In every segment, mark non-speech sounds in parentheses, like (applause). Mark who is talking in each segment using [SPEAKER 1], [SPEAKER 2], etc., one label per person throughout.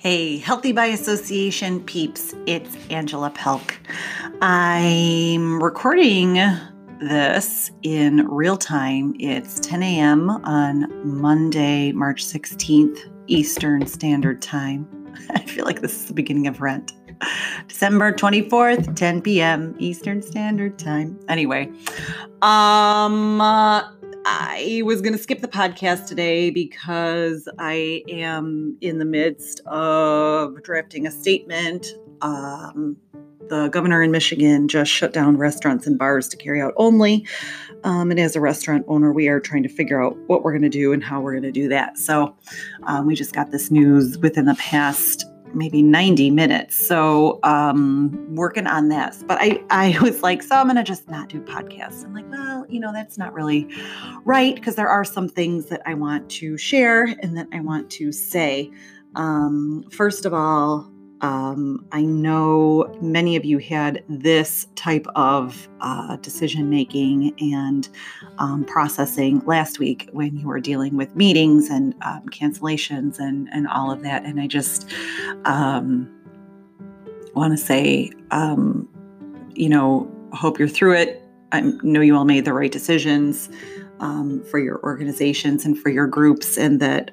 [SPEAKER 1] Hey, Healthy by Association peeps, it's Angela Pelk. I'm recording this in real time. It's 10 a.m. on Monday, March 16th, Eastern Standard Time. (laughs) I feel like this is the beginning of Rent. December 24th, 10 p.m. Eastern Standard Time. Anyway, um, uh, I was going to skip the podcast today because I am in the midst of drafting a statement. Um, the governor in Michigan just shut down restaurants and bars to carry out only. Um, and as a restaurant owner, we are trying to figure out what we're going to do and how we're going to do that. So um, we just got this news within the past maybe 90 minutes. So um working on this. But I I (laughs) was like, so I'm gonna just not do podcasts. I'm like, well, you know, that's not really right because there are some things that I want to share and that I want to say. Um, first of all, um, I know many of you had this type of uh, decision making and um, processing last week when you were dealing with meetings and um, cancellations and, and all of that. And I just um, want to say, um, you know, hope you're through it. I know you all made the right decisions um, for your organizations and for your groups, and that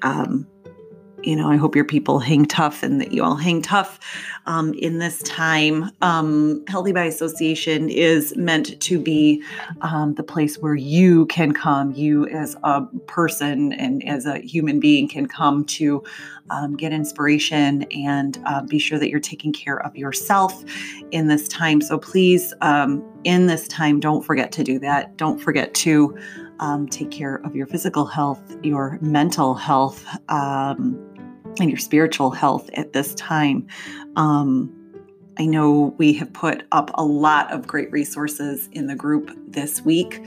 [SPEAKER 1] you know, I hope your people hang tough and that you all hang tough um, in this time. Um, Healthy by Association is meant to be um, the place where you can come, you as a person and as a human being can come to um, get inspiration and uh, be sure that you're taking care of yourself in this time. So please, um, in this time, don't forget to do that. Don't forget to. Um, take care of your physical health, your mental health, um, and your spiritual health at this time. Um, I know we have put up a lot of great resources in the group this week.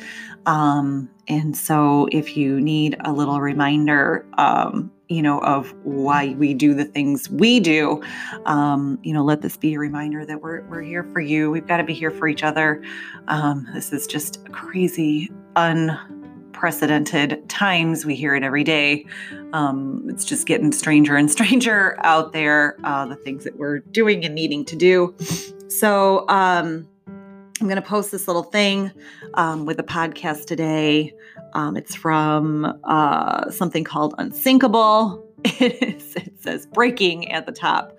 [SPEAKER 1] Um, and so if you need a little reminder, um, you know, of why we do the things we do, um, you know, let this be a reminder that we're, we're here for you. We've got to be here for each other. Um, this is just a crazy, un unprecedented times. We hear it every day. Um, it's just getting stranger and (laughs) stranger out there, uh, the things that we're doing and needing to do. So, um, I'm going to post this little thing um, with a podcast today. Um, it's from uh, something called Unsinkable. (laughs) it says breaking at the top.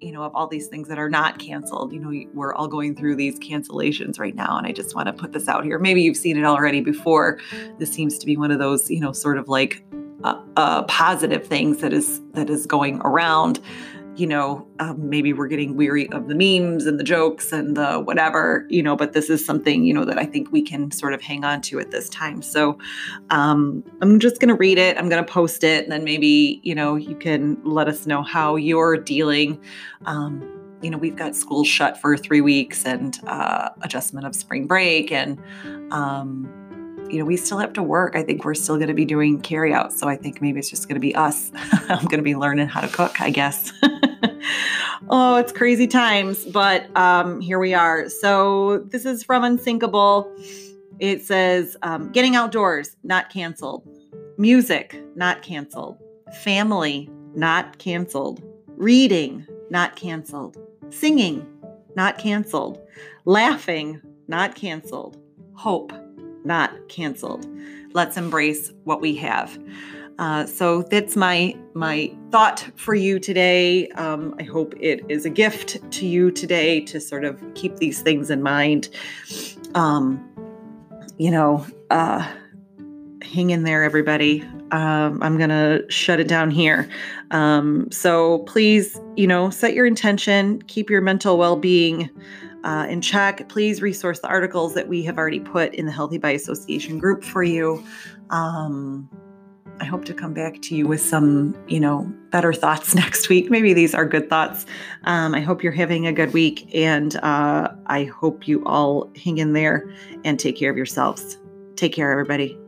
[SPEAKER 1] You know, of all these things that are not canceled. You know, we're all going through these cancellations right now. And I just want to put this out here. Maybe you've seen it already before. This seems to be one of those, you know, sort of like uh, uh, positive things that is that is going around you know, um, maybe we're getting weary of the memes and the jokes and the whatever, you know, but this is something, you know, that I think we can sort of hang on to at this time. So um, I'm just going to read it. I'm going to post it. And then maybe, you know, you can let us know how you're dealing. Um, you know, we've got schools shut for three weeks and uh, adjustment of spring break and, um, you know, we still have to work. I think we're still going to be doing carry out. So I think maybe it's just going to be us. (laughs) I'm going to be learning how to cook, I guess. (laughs) oh, it's crazy times, but um, here we are. So this is from Unsinkable. It says um, getting outdoors, not canceled. Music, not canceled. Family, not canceled. Reading, not canceled. Singing, not canceled. Laughing, not canceled. Hope, not canceled. Let's embrace what we have. Uh, so that's my my thought for you today. Um, I hope it is a gift to you today to sort of keep these things in mind. Um, you know, uh, hang in there, everybody. Um, I'm gonna shut it down here. Um, so please, you know, set your intention, keep your mental well-being uh, in check. Please resource the articles that we have already put in the Healthy by Association group for you. Um, I hope to come back to you with some, you know, better thoughts (laughs) next week. Maybe these are good thoughts. Um, I hope you're having a good week, and uh, I hope you all hang in there and take care of yourselves. Take care, everybody.